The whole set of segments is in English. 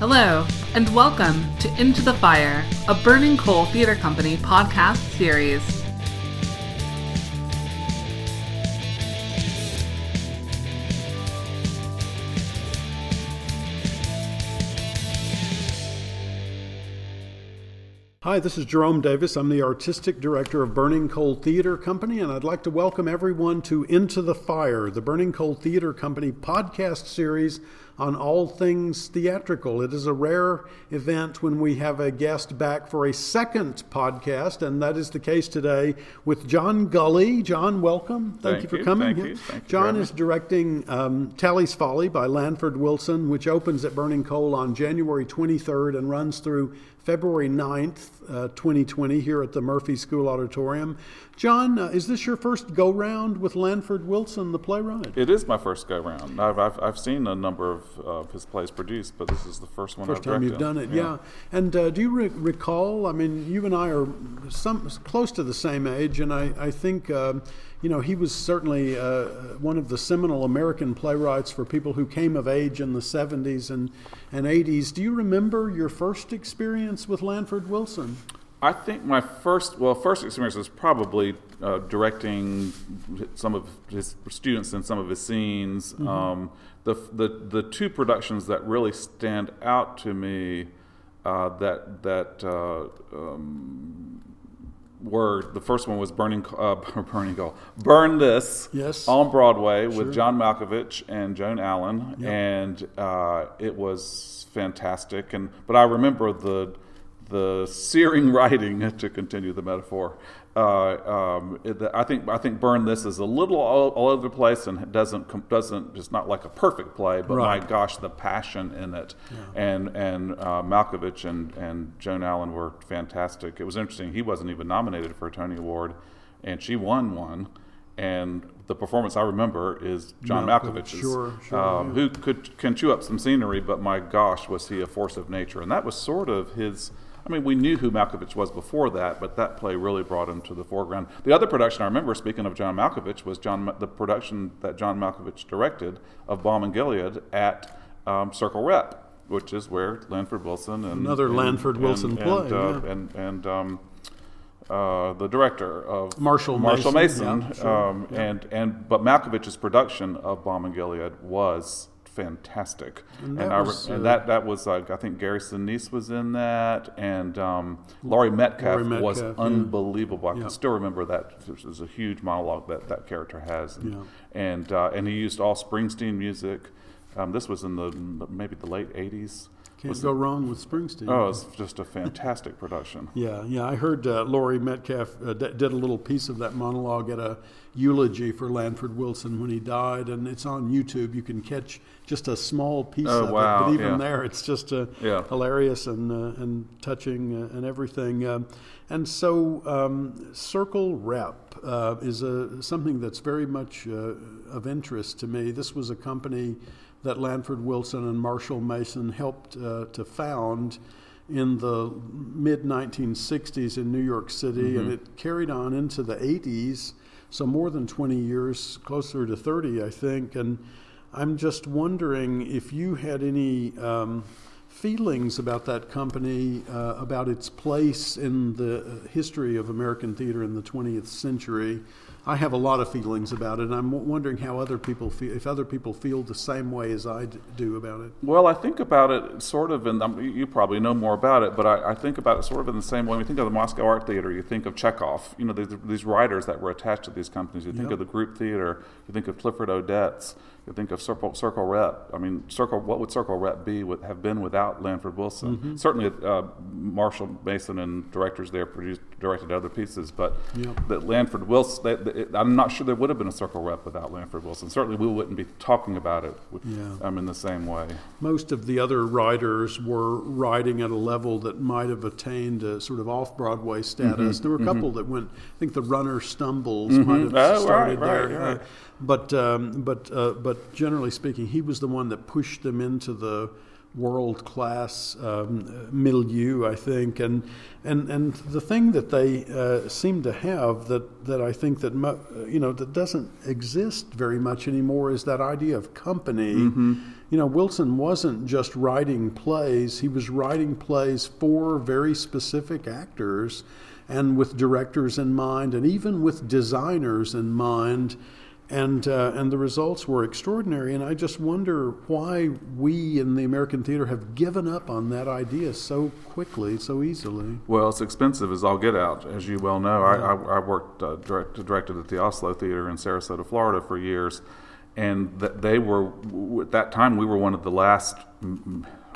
Hello, and welcome to Into the Fire, a Burning Coal Theater Company podcast series. Hi, this is Jerome Davis. I'm the artistic director of Burning Coal Theater Company, and I'd like to welcome everyone to Into the Fire, the Burning Coal Theater Company podcast series on all things theatrical. It is a rare event when we have a guest back for a second podcast, and that is the case today with John Gully. John, welcome. Thank, Thank you for you. coming. Thank you. Thank you John is directing um, Talley's Folly by Lanford Wilson, which opens at Burning Coal on January 23rd and runs through February 9th, uh, 2020, here at the Murphy School Auditorium. John, uh, is this your first go round with Lanford Wilson, the playwright? It is my first go round. I've, I've, I've seen a number of uh, his plays produced, but this is the first one First I've time you've done it, yeah. And uh, do you re- recall? I mean, you and I are some close to the same age, and I, I think um, you know he was certainly uh, one of the seminal American playwrights for people who came of age in the '70s and and '80s. Do you remember your first experience with Lanford Wilson? I think my first, well, first experience was probably uh, directing some of his students in some of his scenes. Mm-hmm. Um, the, the the two productions that really stand out to me uh, that that uh, um, were the first one was Burning uh, Burning Coal, Burn This, Yes. on Broadway with John Malkovich and Joan Allen, Yep. and uh, it was fantastic. And but I remember the the searing writing to continue the metaphor. Uh, um, I think I think Burn This is a little all, all over the place and doesn't doesn't it's not like a perfect play, but Right. my gosh, the passion in it, and and uh, Malkovich and and Joan Allen were fantastic. It was interesting. He wasn't even nominated for a Tony Award, and she won one. And the performance I remember is John Malkovich, Malkovich's, sure, sure, um, yeah. who could can chew up some scenery, but my gosh, was he a force of nature? And that was sort of his. I mean, we knew who Malkovich was before that, but that play really brought him to the foreground. The other production I remember, speaking of John Malkovich, was John the production that John Malkovich directed of Balm in Gilead at um, Circle Rep, which is where Lanford Wilson and Another and- Lanford and- Wilson and, play, uh, yeah. and and um, uh, the director of Marshall Marshall Mason, Mason, yeah, sure, um, yeah. and and but Malkovich's production of Balm in Gilead was fantastic, And and, that, I, was, and uh, that, that was like I think Gary Sinise was in that, and um, Laurie Metcalf, Laurie was yeah. unbelievable. I Yeah. can still remember that. Was a huge monologue that that character has, and Yeah. and, uh, and he used all Springsteen music. Um, this was in the maybe the late '80s. Can't Was go wrong with Springsteen. Oh, it's just a fantastic production. Yeah, yeah. I heard uh, Laurie Metcalf uh, d- did a little piece of that monologue at a eulogy for Lanford Wilson when he died, and it's on YouTube. You can catch just a small piece Oh, of wow, it, but even yeah. there, it's just uh, Yeah. hilarious and uh, and touching uh, and everything. Um, and so, um, Circle Rep uh, is a something that's very much uh, of interest to me. This was a company that Lanford Wilson and Marshall Mason helped uh, to found in the mid 1960s in New York City, and it carried on into the 80s, so more than 20 years, closer to 30, I think. And I'm just wondering if you had any um, feelings about that company, uh, about its place in the uh, history of American theater in the 20th century. I have a lot of feelings about it, and I'm wondering how other people feel, if other people feel the same way as I do about it. Well, I think about it sort of in, um, you probably know more about it, but I, I think about it sort of in the same way. When you think of the Moscow Art Theater, you think of Chekhov, you know, these, these writers that were attached to these companies. You think Yep. of the group theater, you think of Clifford Odets, you think of Circle, Circle Rep. I mean, Circle, what would Circle Rep be, would have been without Lanford Wilson? Mm-hmm. Certainly, uh, Marshall Mason and directors there produced, directed other pieces, but Yep. that Lanford Wilson, they, they, I'm not sure there would have been a Circle Rep without Lanford Wilson. Certainly, we wouldn't be talking about it Yeah. um, in the same way. most of the other writers were writing at a level that might have attained a sort of off Broadway status. Mm-hmm. There were a couple that went. I think the Runner Stumbles might have Oh, started right, right, there, right. Uh, but um, but uh, but generally speaking, he was the one that pushed them into the world class um, milieu, I think, and and and the thing that they uh, seem to have that that I think that mo- you know that doesn't exist very much anymore is that idea of company. Mm-hmm. You know, Wilson wasn't just writing plays; he was writing plays for very specific actors, and with directors in mind, and even with designers in mind and uh, and the results were extraordinary. And I just wonder why we in the American theater have given up on that idea so quickly, so easily. Well, it's expensive as all get out, as you well know. I, I, I worked uh, direct, directed at the Asolo Theater in Sarasota, Florida, for years, and th- they were at that time we were one of the last.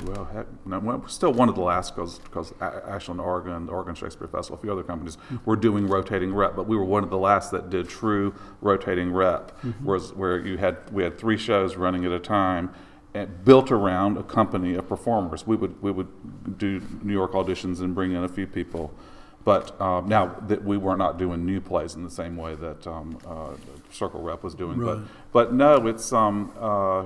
Well, heck, no, well, still one of the last because because Ashland, Oregon, the Oregon Shakespeare Festival, a few other companies were doing rotating rep, but we were one of the last that did true rotating rep, Mm-hmm. whereas where you had we had three shows running at a time, and built around a company of performers. We would we would do New York auditions and bring in a few people, but um, now that we were not doing new plays in the same way that um, uh, Circle Rep was doing, Right. but but no, it's um. Uh,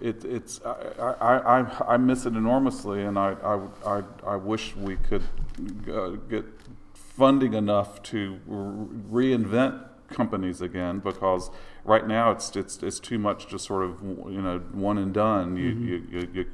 it, it's I, I, I, I miss it enormously, and I, I, I, I wish we could uh, get funding enough to re- reinvent companies again because right now it's it's it's too much just sort of you know one and done. You, you, you, you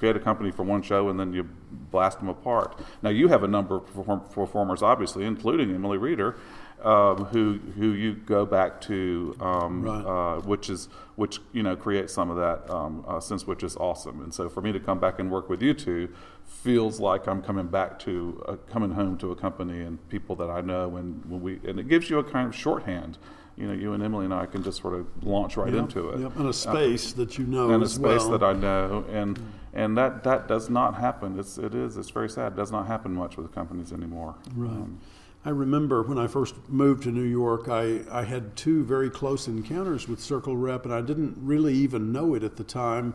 create a company for one show and then you blast them apart. Now you have a number of perform- performers, obviously, including Emily Reeder, um, who who you go back to, um, Right. uh, which is which you know creates some of that um, uh, sense, which is awesome. And so for me to come back and work with you two feels like I'm coming back to uh, coming home to a company and people that I know, and when we and it gives you a kind of shorthand. You know, you and Emily and I can just sort of launch right Yep, into it Yep, and a space that you know and a space well. that I know, and and that that does not happen. It's it is it's very sad. It does not happen much with companies anymore. Right. I remember when I first moved to New York, I, I had two very close encounters with Circle Rep, and I didn't really even know it at the time.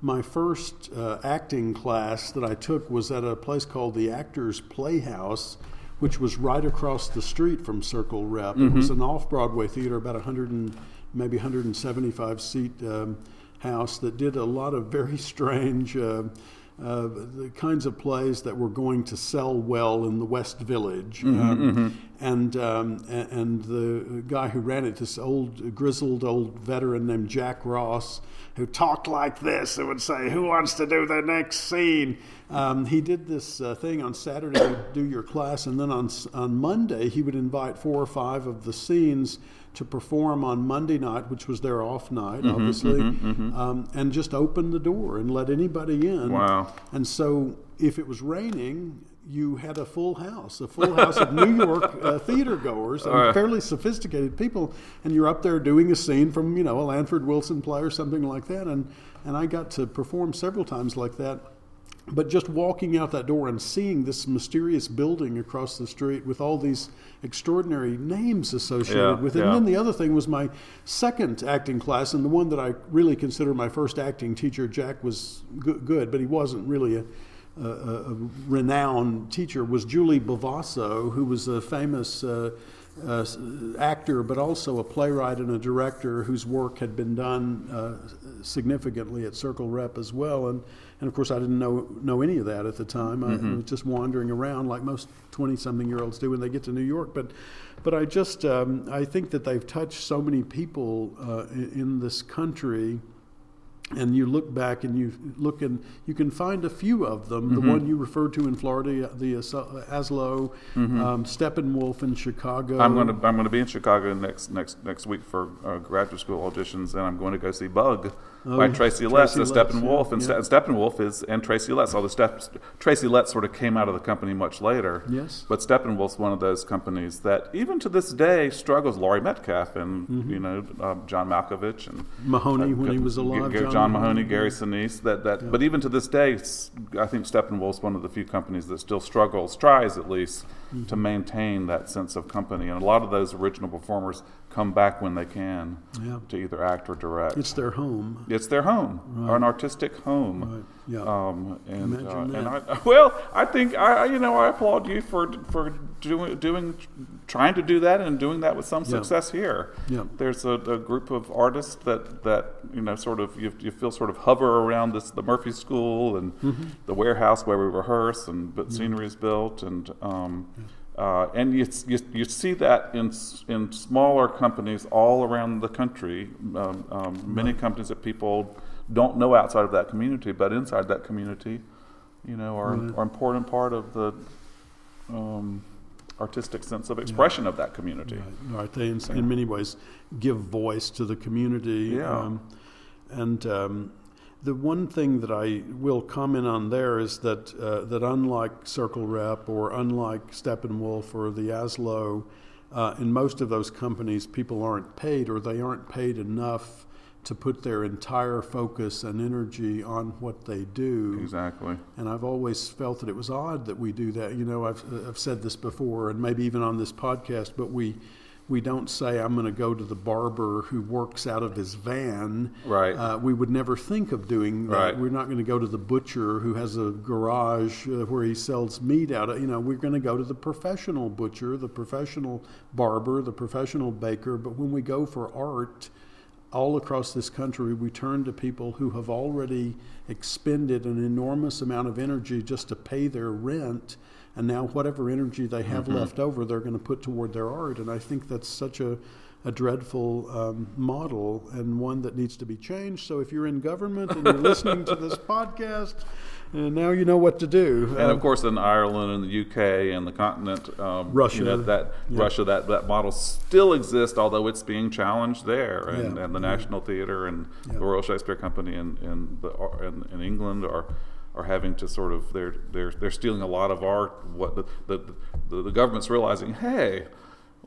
My first uh, acting class that I took was at a place called the Actors Playhouse, which was right across the street from Circle Rep. It was an off Broadway theater, about 100 and maybe 175 seat um, house that did a lot of very strange. Uh, uh, the kinds of plays that were going to sell well in the West Village. Um, And, um, and the guy who ran it, this old, grizzled old veteran named Jack Ross, who talked like this and would say, Who wants to do the next scene? Um, he did this uh, thing on Saturday, do your class, and then on, on Monday, he would invite four or five of the scenes to perform on Monday night, which was their off night, obviously, Um, and just open the door and let anybody in. Wow. And so, if it was raining, you had a full house, a full house of New York uh, theater goers and Uh. fairly sophisticated people, and you're up there doing a scene from you know a Lanford Wilson play or something like that, and and I got to perform several times like that. But just walking out that door and seeing this mysterious building across the street with all these extraordinary names associated Yeah, with it. yeah. And then the other thing was my second acting class, and the one that I really consider my first acting teacher. Jack was go- good, but he wasn't really a, a, a a renowned teacher. Was Julie Bovasso, who was a famous. Uh, uh, actor, but also a playwright and a director whose work had been done uh, significantly at Circle Rep as well. And, and of course, I didn't know know any of that at the time. I was just wandering around like most twenty something year olds do when they get to New York. But but I just um, I think that they've touched so many people uh, in, in this country and you look back and you look and you can find a few of them. Mm-hmm. The one you referred to in Florida, the As- Asolo, um, Steppenwolf in Chicago. Mm-hmm. I'm going to I'm going to be in Chicago next next next week for uh, graduate school auditions, and I'm going to go see Bug Oh, by. Tracy Letts Letts, Steppenwolf, yeah, and yeah. Ste- Steppenwolf is and Tracy Letts. Although Step, Tracy Letts sort of came out of the company much later. Yes. But Steppenwolf's one of those companies that even to this day struggles. Laurie Metcalf and Mm-hmm. you know um, John Malkovich and Mahoney when he was alive. G- John, Mahoney, Gary Sinise. That that, but even to this day, I think Steppenwolf's one of the few companies that still struggles, tries at least. To maintain that sense of company. And a lot of those original performers come back when they can Yeah. to either act or direct. It's their home. It's their home, Right. an artistic home. Right. Yeah. Um, and uh, Imagine and I, well, I think I, you know, I applaud you for for doing doing trying to do that and doing that with some Yeah. success here. Yeah. There's a, a group of artists that that you know sort of you, you feel sort of hover around this the Murphy School and Mm-hmm. the warehouse where we rehearse and but scenery is built and. Um, uh, and you, you, you see that in in smaller companies all around the country. Um, um, many companies that people don't know outside of that community, but inside that community, you know, are, Right. are important part of the um, artistic sense of expression of that community. Right, right. They, in, in many ways, give voice to the community. Yeah. Um, and um, the one thing that I will comment on there is that uh, that unlike Circle Rep or unlike Steppenwolf or the Asolo, uh, in most of those companies, people aren't paid or they aren't paid enough to put their entire focus and energy on what they do. Exactly. And I've always felt that it was odd that we do that. You know, I've, I've said this before, and maybe even on this podcast, but we we don't say I'm going to go to the barber who works out of his van. Right. Uh, we would never think of doing that. Right. We're not going to go to the butcher who has a garage uh, where he sells meat out of. You know, we're going to go to the professional butcher, the professional barber, the professional baker. But when we go for art all across this country, we turn to people who have already expended an enormous amount of energy just to pay their rent. And now, whatever energy they have left over, they're going to put toward their art. And I think that's such a, a dreadful um, model and one that needs to be changed. So, if you're in government and you're listening to this podcast, uh, now you know what to do. And Um, of course, in Ireland and the UK and the continent, um, Russia. you know, that Yeah. Russia, that, that model still exists, although it's being challenged there. And, Yeah. and the National Theatre and the Royal Shakespeare Company in in, the, in, in England are are having to sort of they're they're they're stealing a lot of art. What the the, the, the government's realizing, hey.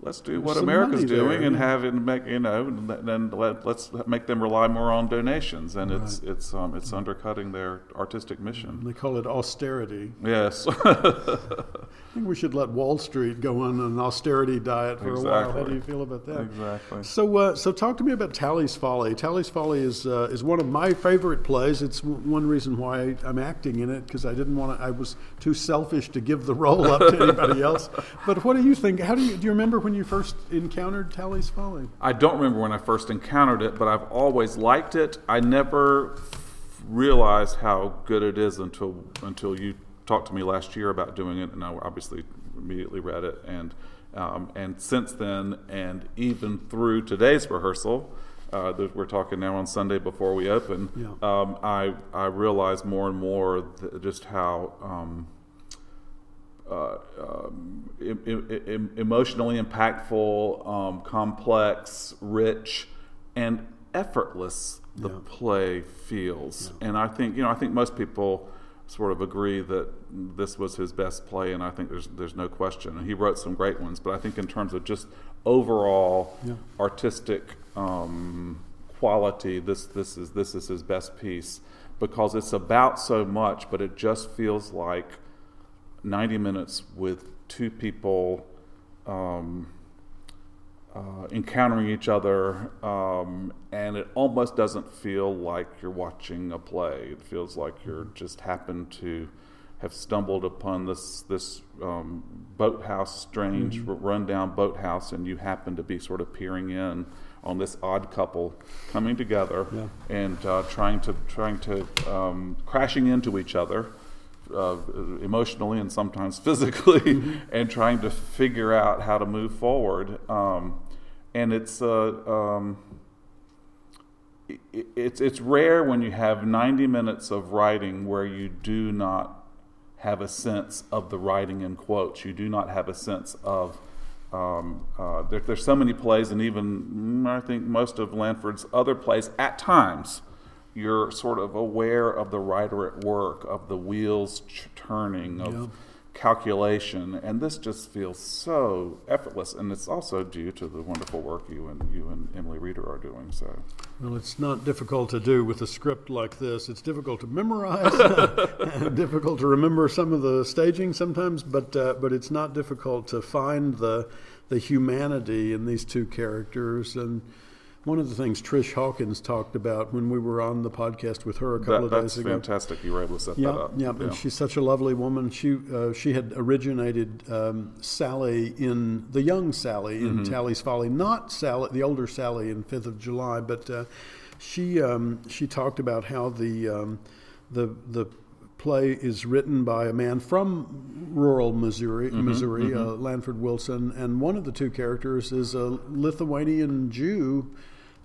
Let's do what some America's money there, doing and yeah. have it make you know, and then let, let's make them rely more on donations, and it's it's um, it's undercutting their artistic mission. they call it austerity. Yes. I think we should let Wall Street go on an austerity diet for a while. How do you feel about that? Exactly. So, uh, so talk to me about Talley's Folly. Talley's Folly is uh, is one of my favorite plays. It's w- one reason why I'm acting in it because I didn't want to. I was too selfish to give the role up to anybody else. But what do you think? How do you do? You remember when you first encountered Talley's Folly? I don't remember when I first encountered it, but I've always liked it. I never realized how good it is until until you talked to me last year about doing it, and I obviously immediately read it. And um, and since then, and even through today's rehearsal, uh, that we're talking now on Sunday before we open, Yeah. um, I I realize more and more just how. Um, uh, um, em- em- em- emotionally impactful, um, complex, rich, and effortless the Yeah. play feels. And I think you know I think most people sort of agree that this was his best play, and I think there's there's no question. And he wrote some great ones, but I think in terms of just overall Yeah. artistic um, quality, this this is this is his best piece because it's about so much, but it just feels like 90 minutes with two people um, uh, encountering each other, um, and it almost doesn't feel like you're watching a play. It feels like you're just happened to have stumbled upon this this um, boathouse, strange r rundown boathouse, and you happen to be sort of peering in on this odd couple coming together Yeah. and uh, trying to trying to um, crashing into each other uh, emotionally and sometimes physically, and trying to figure out how to move forward. Um, and it's uh, um, it's it's rare when you have 90 minutes of writing where you do not have a sense of the writing in quotes. You do not have a sense of um, uh, there, there's so many plays, and even mm, I think most of Lanford's other plays, at times, you're sort of aware of the writer at work, of the wheels ch- turning, of Yeah. calculation, and this just feels so effortless. And it's also due to the wonderful work you and you and Emily Reeder are doing. So, well, it's not difficult to do with a script like this. It's difficult to memorize, difficult to remember some of the staging sometimes, but uh, but it's not difficult to find the the humanity in these two characters and one of the things Trish Hawkins talked about when we were on the podcast with her a couple that, of days ago. That's fantastic. You were able to set yeah, that up. Yeah, yeah, and she's such a lovely woman. She uh, she had originated um, Sally in the young Sally in mm-hmm. Talley's Folly, not Sally, the older Sally in Fifth of July, but uh, she um, she talked about how the um, the the play is written by a man from rural Missouri, mm-hmm, Missouri, mm-hmm. Uh, Lanford Wilson, and one of the two characters is a Lithuanian Jew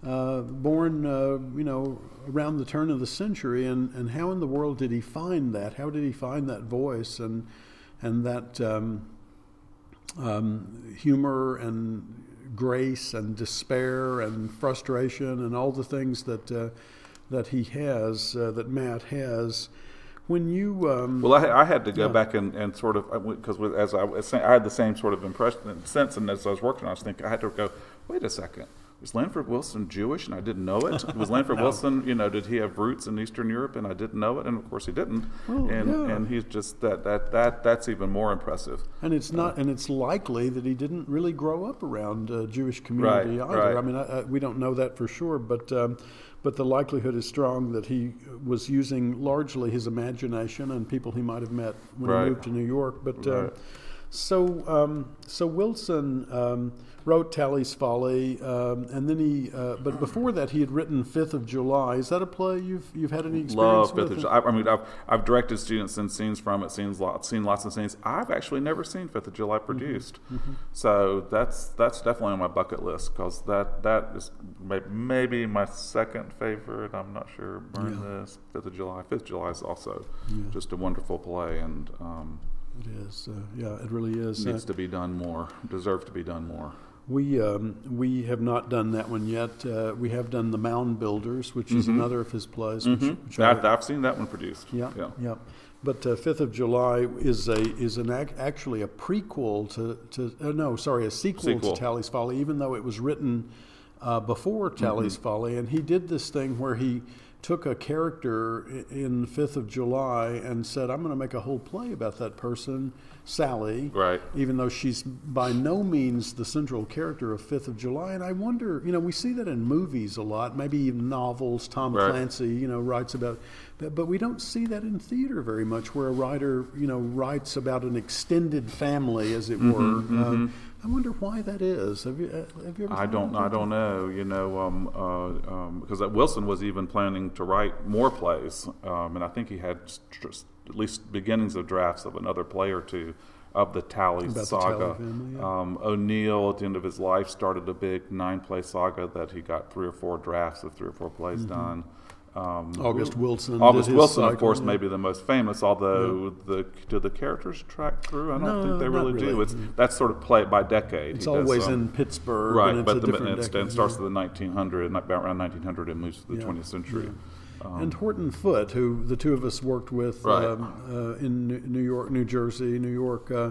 uh, born, uh, you know, around the turn of the century, and, and how in the world did he find that? How did he find that voice and and that um, um, humor and grace and despair and frustration and all the things that uh, that he has, uh, that Matt has? When you um, well, I, I, had to go yeah. back and, and sort of because as I was saying, I had the same sort of impression and sense, and as I was working, I was thinking I had to go. Wait a second was Lanford Wilson Jewish and I didn't know it? Was Lanford no. Wilson, you know, did he have roots in Eastern Europe and I didn't know it? And of course he didn't. Well, and yeah. and he's just that that that that's even more impressive. And it's not, uh, and it's likely that he didn't really grow up around a Jewish community right, either. Right. I mean, I, I, we don't know that for sure, but. Um, but the likelihood is strong that he was using largely his imagination and people he might have met when right. he moved to New York. But uh, so, um, so Wilson um, wrote Talley's Folly, um, and then he. Uh, but before that, he had written Fifth of July. Is that a play you've you've had any experience Love with? Fifth of July. I, I mean, I've, I've directed students and scenes from it, seen lots, seen lots of scenes. I've actually never seen Fifth of July mm-hmm. produced, mm-hmm. so that's that's definitely on my bucket list because that that is maybe my second favorite. I'm not sure. Burn yeah. this Fifth of July. Fifth of July is also yeah. just a wonderful play and. Um, it is. Uh, yeah, it really is. Needs uh, to be done more. Deserves to be done more. We um, we have not done that one yet. Uh, we have done the Mound Builders, which is another of his plays. Mm-hmm. Which, which I've, I've, seen that one produced. Yeah, yeah. But uh, Fifth of July is a is an ac- actually a prequel to to uh, no sorry a sequel, sequel, to Talley's Folly, even though it was written uh, before Talley's mm-hmm. Folly, and he did this thing where he took a character in Fifth of July and said, "I'm going to make a whole play about that person." Sally, right? Even though she's by no means the central character of Fifth of July, and I wonder, you know, we see that in movies a lot, maybe even novels. Tom right. Clancy, you know, writes about, but, but we don't see that in theater very much, where a writer, you know, writes about an extended family, as it mm-hmm, were. Mm-hmm. Um, I wonder why that is. Have you, uh, have you ever? I don't. I don't know. You know, um, uh, um, because Wilson was even planning to write more plays, um, and I think he had at least beginnings of drafts of another play or two of the Talley About saga. Talley yeah. um, O'Neill, at the end of his life, started a big nine-play saga that he got three or four drafts of three or four plays mm-hmm. done. Um, August Wilson. August Wilson, cycle, of course, yeah. may be the most famous. Although yeah. the do the characters track through? I don't no, think they really, really, do. It's that's sort of played by decade. It's he always does, um, in Pittsburgh, right? but the, it decade, starts yeah. in the 1900, about around 1900, and moves to the 20th century. Um, and Horton Foote, who the two of us worked with right. um, uh, in New York, New Jersey, New York, uh,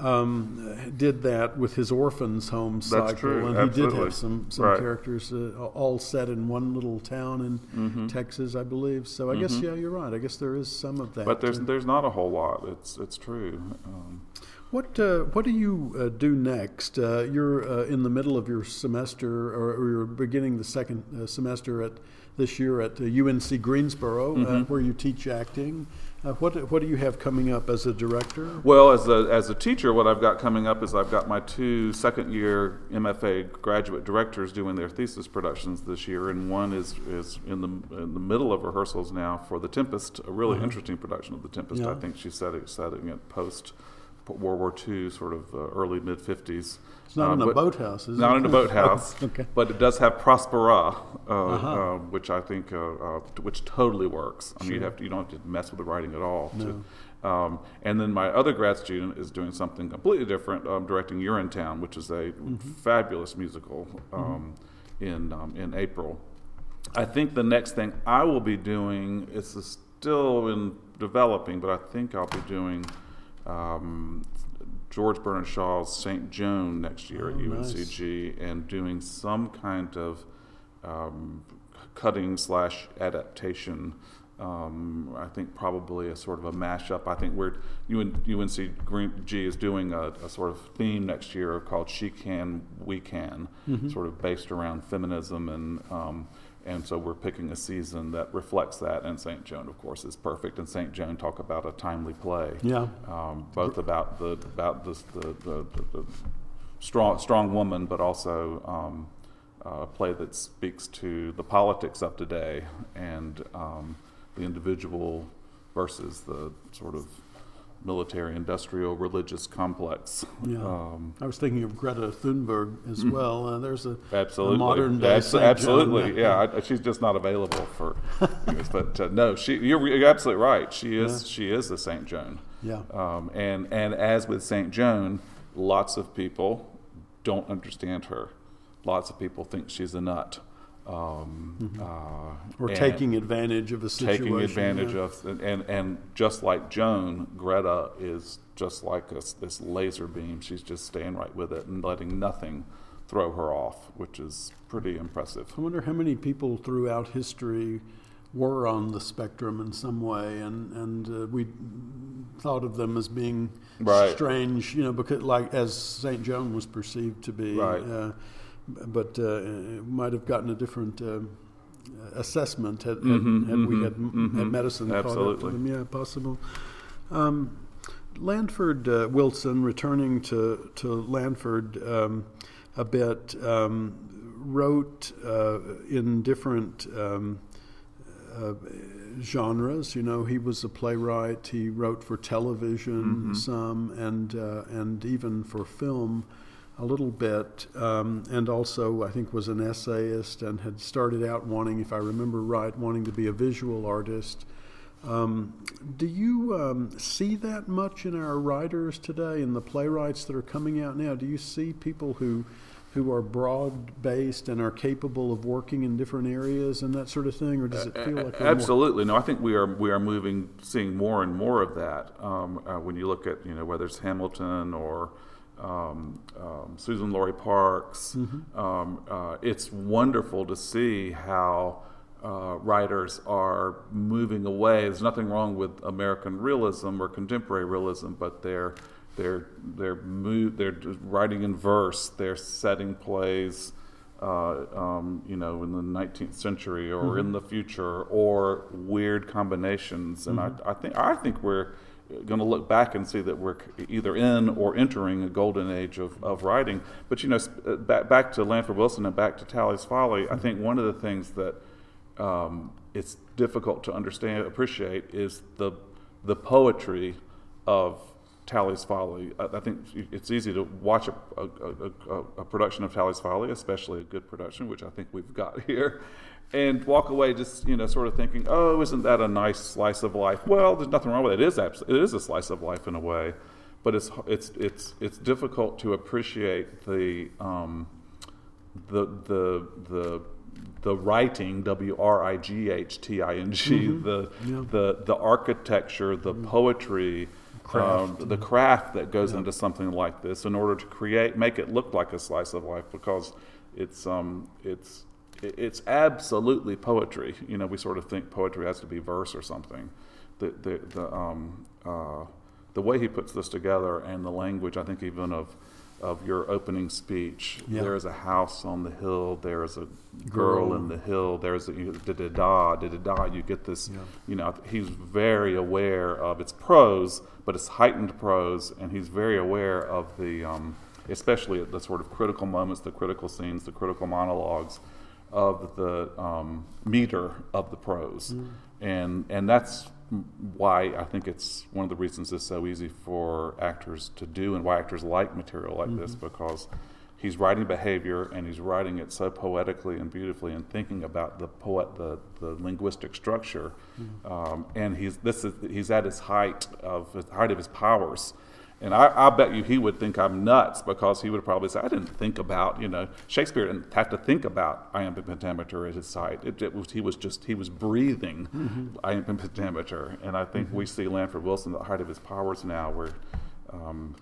um, did that with his orphans home cycle, That's true. and Absolutely. he did have some some right. characters uh, all set in one little town in mm-hmm. Texas, I believe. So I mm-hmm. guess yeah, you're right. I guess there is some of that. But there's there's not a whole lot. It's it's true. Um, what uh, what do you uh, do next? Uh, you're uh, in the middle of your semester, or, or you're beginning the second uh, semester at this year at UNC uh, Greensboro, mm-hmm. where you teach acting. Uh, what what do you have coming up as a director? Well, as a as a teacher, what I've got coming up is I've got my two second year MFA graduate directors doing their thesis productions this year, and one is is in the in the middle of rehearsals now for The Tempest, a really uh-huh. interesting production of The Tempest. Yeah. I think she's setting setting it post World War II, sort of uh, early mid 50s. It's not uh, in a boathouse, is not it? in a boathouse, okay. but it does have Prospera, uh, uh-huh. which I think, uh, uh, which totally works. I mean, sure. you have to, you don't have to mess with the writing at all. No. To, um, and then my other grad student is doing something completely different, um, directing Urinetown, which is a mm-hmm. fabulous musical um, mm-hmm. in um, in April. I think the next thing I will be doing is still in developing, but I think I'll be doing um, George Bernard Shaw's St. Joan next year Oh, at nice. UNCG and doing some kind of um, cutting slash adaptation. Um, I think probably a sort of a mashup. I think we're UN, UNC is doing a, a sort of theme next year called "She Can, We Can," sort of based around feminism and um, and so we're picking a season that reflects that. And St. Joan, of course, is perfect. And St. Joan talk about a timely play, Yeah. um, both about the about this, the, the, the, the strong strong woman, but also um, a play that speaks to the politics of today and um, the individual versus the sort of military, industrial, religious complex. Yeah. Um, I was thinking of Greta Thunberg as well. Uh, there's a, Absolutely, a modern day Abs- absolutely, yeah. I, she's just not available for, but uh, no, she. You're, you're absolutely right. She is. She is a Saint Joan. Yeah. Um, and and as with Saint Joan, lots of people don't understand her. Lots of people think she's a nut. Um, uh, Or taking advantage of a situation. taking advantage yeah. of and, and just like Joan, Greta is just like this this laser beam. She's just staying right with it and letting nothing throw her off, which is pretty impressive. I wonder how many people throughout history were on the spectrum in some way, and and uh, we thought of them as being Right. strange, you know, because like as Saint Joan was perceived to be, Right. uh, but uh, might have gotten a different. Uh, assessment had, had, Mhm, had we mhm, had, mhm. had medicine caught up to Absolutely. them. Yeah, possible. Um, Lanford uh, Wilson, returning to to Lanford um, a bit, um, wrote uh, in different um, uh, genres. You know, he was a playwright. He wrote for television some, and uh, and even for film a little bit. Um, and also, I think was an essayist and had started out wanting, if I remember right, wanting to be a visual artist. Um, do you um, see that much in our writers today, in the playwrights that are coming out now? Do you see people who who are broad based and are capable of working in different areas and that sort of thing, or does it feel like we're more- Absolutely, no. I think we are we are moving, seeing more and more of that. Um, uh, when you look at you know whether it's Hamilton or um, um, Suzan-Lori Parks, Mm-hmm. um, uh, it's wonderful to see how uh, writers are moving away. There's nothing wrong with American realism or contemporary realism, but they're they're they're move, they're writing in verse. They're setting plays uh, um, you know, in the 19th century or in the future, or weird combinations. And I, I think I think we're going to look back and see that we're either in or entering a golden age of, of writing. But you know, uh, back back to Lanford Wilson and back to Talley's Folly, I think one of the things that um, it's difficult to understand, appreciate, is the the poetry of Talley's Folly. I, I think it's easy to watch a, a, a, a, a production of Tally's Folly, especially a good production, which I think we've got here, and walk away just you know sort of thinking, oh, isn't that a nice slice of life? Well, there's nothing wrong with it. It is abs- it is a slice of life in a way, but it's it's it's it's difficult to appreciate the um, the the the the writing W R I G H T I N G the Yeah. the the architecture the poetry um, the craft that goes into something like this in order to create make it look like a slice of life because it's um it's it- it's absolutely poetry you know we sort of think poetry has to be verse or something the the, the um uh, the way he puts this together and the language I think even of of your opening speech Yeah. there is a house on the hill there is a girl, Girl. in the hill there's a da da da da da da you get this you know he's very aware of its prose but it's heightened prose and he's very aware of the um, especially at the sort of critical moments the critical scenes the critical monologues of the um, meter of the prose. And and that's why I think it's one of the reasons it's so easy for actors to do and why actors like material like this because he's writing behavior and he's writing it so poetically and beautifully and thinking about the poet the, the linguistic structure. Um, and he's this is he's at his height of his height of his powers And I, I bet you he would think I'm nuts because he would probably say, I didn't think about, you know, Shakespeare didn't have to think about iambic pentameter at his side. It, it was, he was just, he was breathing mm-hmm. iambic pentameter. And I think mm-hmm. we see Lanford Wilson at the height of his powers now where, um,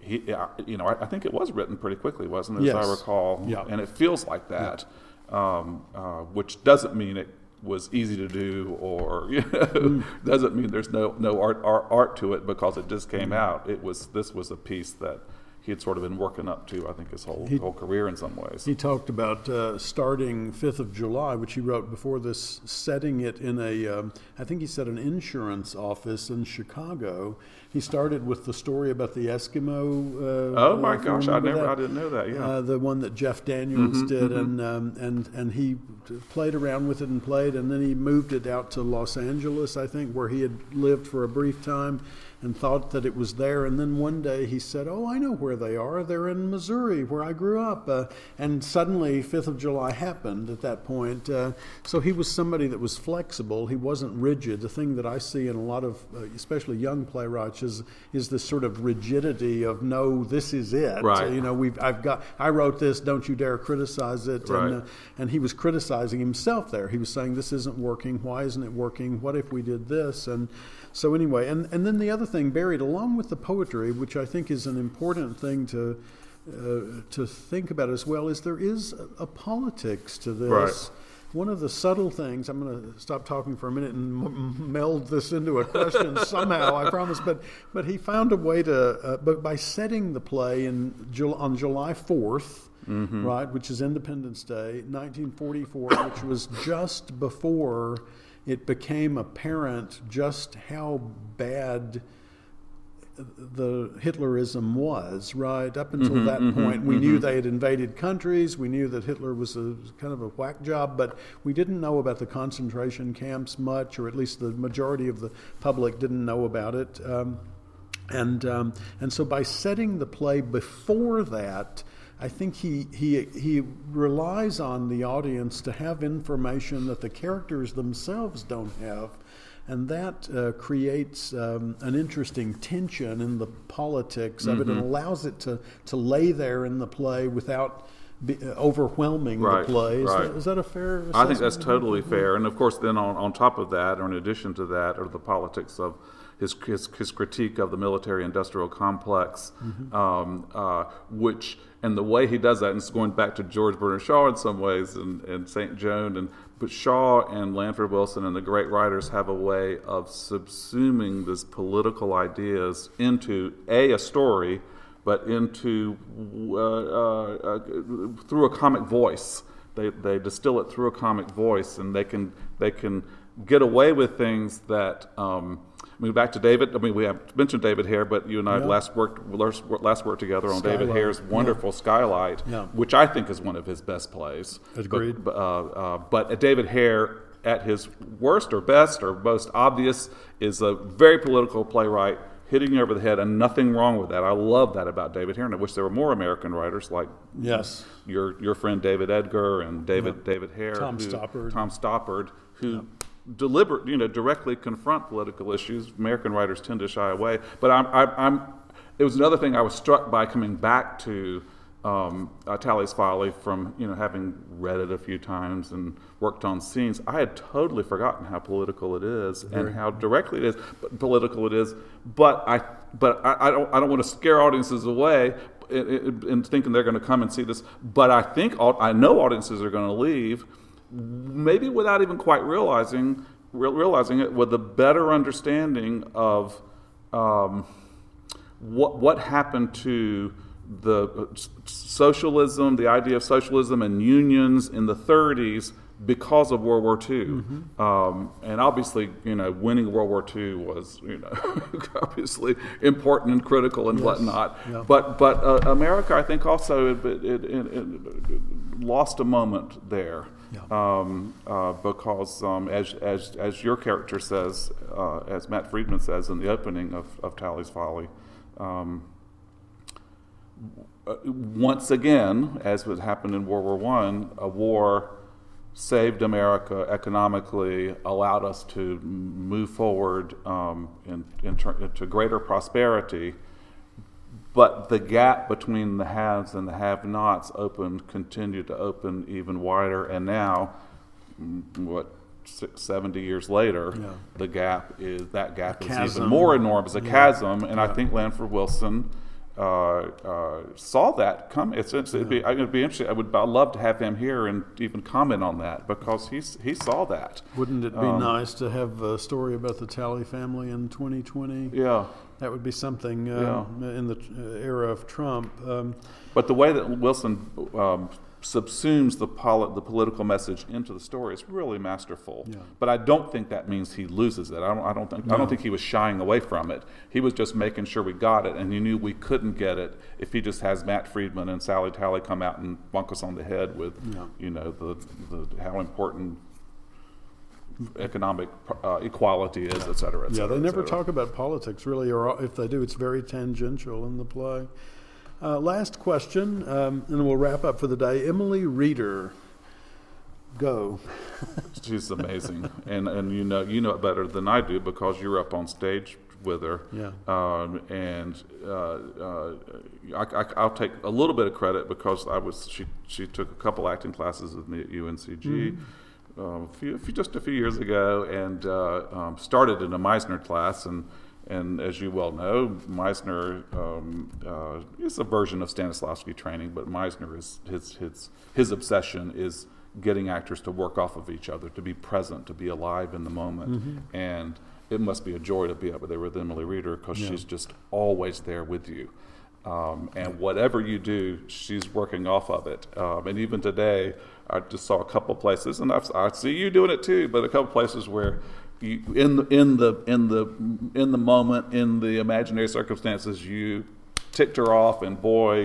he, you know, I, I, think it was written pretty quickly, wasn't it, yes. as I recall? Yeah. And it feels like that, yeah. um, uh, which doesn't mean it was easy to do or you know, mm. doesn't mean there's no no art, art art to it because it just came mm. out. It was this was a piece that he had sort of been working up to, I think, his whole he, whole career in some ways. He talked about uh, starting Fifth of July, which he wrote before this, setting it in a, um, I think he said an insurance office in Chicago. He started with the story about the Eskimo. Uh, oh my gosh, I never, that? I didn't know that. Yeah, uh, the one that Jeff Daniels mm-hmm, did, mm-hmm. and um, and and he played around with it and played, and then he moved it out to Los Angeles, I think, where he had lived for a brief time and thought that it was there. And then one day he said, Oh, I know where they are. They're in Missouri, where I grew up. Uh, and suddenly, 5th of July happened at that point. Uh, so he was somebody that was flexible. He wasn't rigid. The thing that I see in a lot of, uh, especially young playwrights, is, is this sort of rigidity of, No, this is it. Right. you know, we've, I've got, I wrote this, don't you dare criticize it. Right. And, uh, and he was criticizing himself there. He was saying, This isn't working. Why isn't it working? What if we did this? And so anyway, and, and then the other thing buried along with the poetry, which I think is an important thing to uh, to think about as well, is there is a, a politics to this. Right. One of the subtle things, I'm going to stop talking for a minute and m- meld this into a question somehow, I promise. But but he found a way to, uh, but by setting the play in Jul- on July 4th, mm-hmm. right, which is Independence Day, 1944, which was just before it became apparent just how bad the Hitlerism was, right? Up until mm-hmm, that mm-hmm, point, we mm-hmm. knew they had invaded countries. We knew that Hitler was a kind of a whack job, but we didn't know about the concentration camps much, or at least the majority of the public didn't know about it. Um, and um, and so by setting the play before that, I think he, he, he relies on the audience to have information that the characters themselves don't have. And that uh, creates um, an interesting tension in the politics mm-hmm. of it and mm-hmm. allows it to, to lay there in the play without be, uh, overwhelming right, the play. Is, right. that, is that a fair I think that's totally fair. And of course, then on, on top of that, or in addition to that, are the politics of his, his, his critique of the military industrial complex, mm-hmm. um, uh, which, and the way he does that, and it's going back to George Bernard Shaw in some ways, and, and St. Joan, and but Shaw and Lanford Wilson and the great writers have a way of subsuming these political ideas into a a story, but into uh, uh, uh, through a comic voice. They, they distill it through a comic voice, and they can they can get away with things that. Um, I mean, back to David. I mean, we have mentioned David Hare, but you and I yeah. last worked last worked together on Skylight. David Hare's wonderful yeah. Skylight, yeah. which I think is one of his best plays. Agreed. But, uh, uh, but David Hare, at his worst or best or most obvious, is a very political playwright hitting you over the head, and nothing wrong with that. I love that about David Hare, and I wish there were more American writers like yes, your your friend David Edgar and David David Hare, Tom who, Stoppard, Tom Stoppard, who deliberate, you know, directly confront political issues. American writers tend to shy away. But I'm, I, am it was another thing I was struck by coming back to um, uh, Talley's Folly from, you know, having read it a few times and worked on scenes. I had totally forgotten how political it is Very. and how directly it is, but political it is. But I, but I, I don't, I don't want to scare audiences away in thinking they're going to come and see this. But I think I know audiences are going to leave maybe without even quite realizing realizing it, with a better understanding of um, what what happened to the socialism, the idea of socialism and unions in the 30s because of World War II. Mm-hmm. Um, and obviously, you know, winning World War II was, you know, obviously important and critical and yes. whatnot. Yeah. But but uh, America, I think, also it, it, it, lost a moment there. Um, uh, because um, as, as, as your character says, uh, as Matt Friedman says in the opening of, of Talley's Folly, um, uh, once again, as would happen in World War I, a war saved America economically, allowed us to move forward um, in, in ter- into greater prosperity. But the gap between the haves and the have-nots opened, continued to open even wider, and now, what, six, 70 years later, Yeah. the gap is that gap is chasm. even more enormous, a Yeah. chasm, and I think Lanford Wilson uh, uh, saw that come. It's, it's it'd be it'd be interesting. I would I'd love to have him here and even comment on that because he's he saw that. Wouldn't it be Um, nice to have a story about the Talley family in 2020? Yeah. That would be something uh, in the uh, era of Trump. Um, But the way that Wilson um, subsumes the, poli- the political message into the story is really masterful. Yeah. But I don't think that means he loses it. I don't, I don't think I don't think he was shying away from it. He was just making sure we got it, and he knew we couldn't get it if he just has Matt Friedman and Sally Talley come out and bunk us on the head with, Yeah. you know, the, the how important economic uh, equality is, et cetera, et cetera. yeah, they never talk about politics really, or if they do, it's very tangential in the play. Uh, last question, um, and we'll wrap up for the day. Emily Reeder, go. She's amazing, and and you know you know it better than I do because you're up on stage with her. Yeah. Um, and uh, uh, I, I, I'll take a little bit of credit because I was she she took a couple acting classes in the UNCG. Um, a few, a few, just a few years ago, and uh, um, started in a Meisner class, and and as you well know, Meisner um, uh, is a version of Stanislavski training, but Meisner is his his his obsession is getting actors to work off of each other, to be present, to be alive in the moment, and it must be a joy to be up there with Emily Reeder because Yeah. she's just always there with you. Um, and whatever you do, she's working off of it. Um, and even today, I just saw a couple places, and I've, I see you doing it too. But a couple places where, you, in the in the in the in the moment, in the imaginary circumstances, you ticked her off, and boy,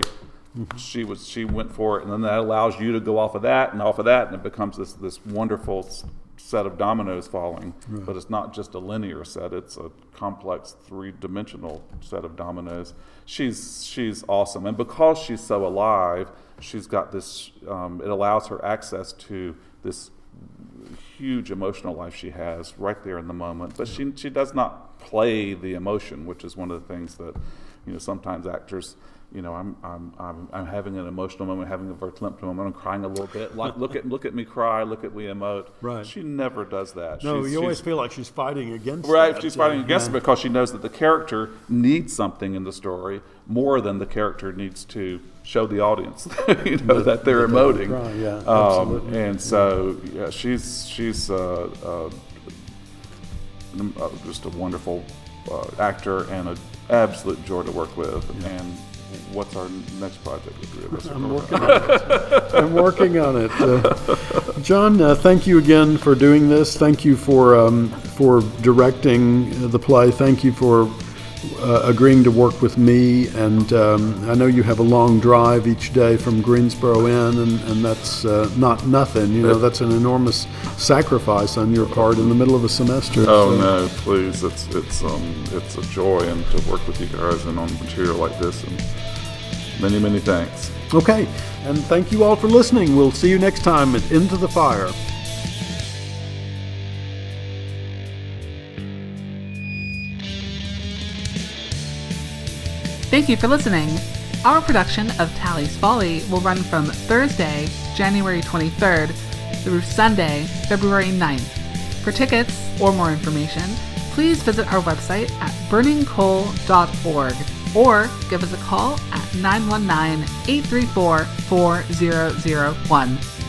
she was she went for it, and then that allows you to go off of that and off of that, and it becomes this this wonderful set of dominoes falling. But it's not just a linear set; it's a complex three dimensional set of dominoes. She's she's awesome, and because she's so alive, she's got this. Um, it allows her access to this huge emotional life she has right there in the moment. But she she does not play the emotion, which is one of the things that you know sometimes actors. You know, I'm I'm I'm, I'm having an emotional moment, having a verklempt moment. I'm crying a little bit. Like, look at look at me cry. Look at me emote. Right. She never does that. No, She's- you always feel like she's fighting against Right, that. she's fighting Yeah. against it because she knows that the character needs something in the story more than the character needs to show the audience, you know, that they're emoting. cry, yeah, um, absolutely. and so, yeah, she's she's uh, uh, uh, just a wonderful uh, actor and an absolute joy to work with. And what's our next project with? I'm working working on it. I'm working on it. Uh, John, uh, thank you again for doing this. Thank you for um, for directing the play. Thank you for uh, agreeing to work with me. And um, I know you have a long drive each day from Greensboro in, and, and that's uh, not nothing. You know, that's an enormous sacrifice on your part in the middle of a semester. Oh So- no, please! It's it's um it's a joy and to work with you guys and on material like this and many many thanks. Okay, and thank you all for listening. We'll see you next time at Into the Fire. Thank you for listening. Our production of Talley's Folly will run from Thursday, January 23rd through Sunday, February 9th. For tickets or more information, please visit our website at burningcoal.org or give us a call at 919 834 4001.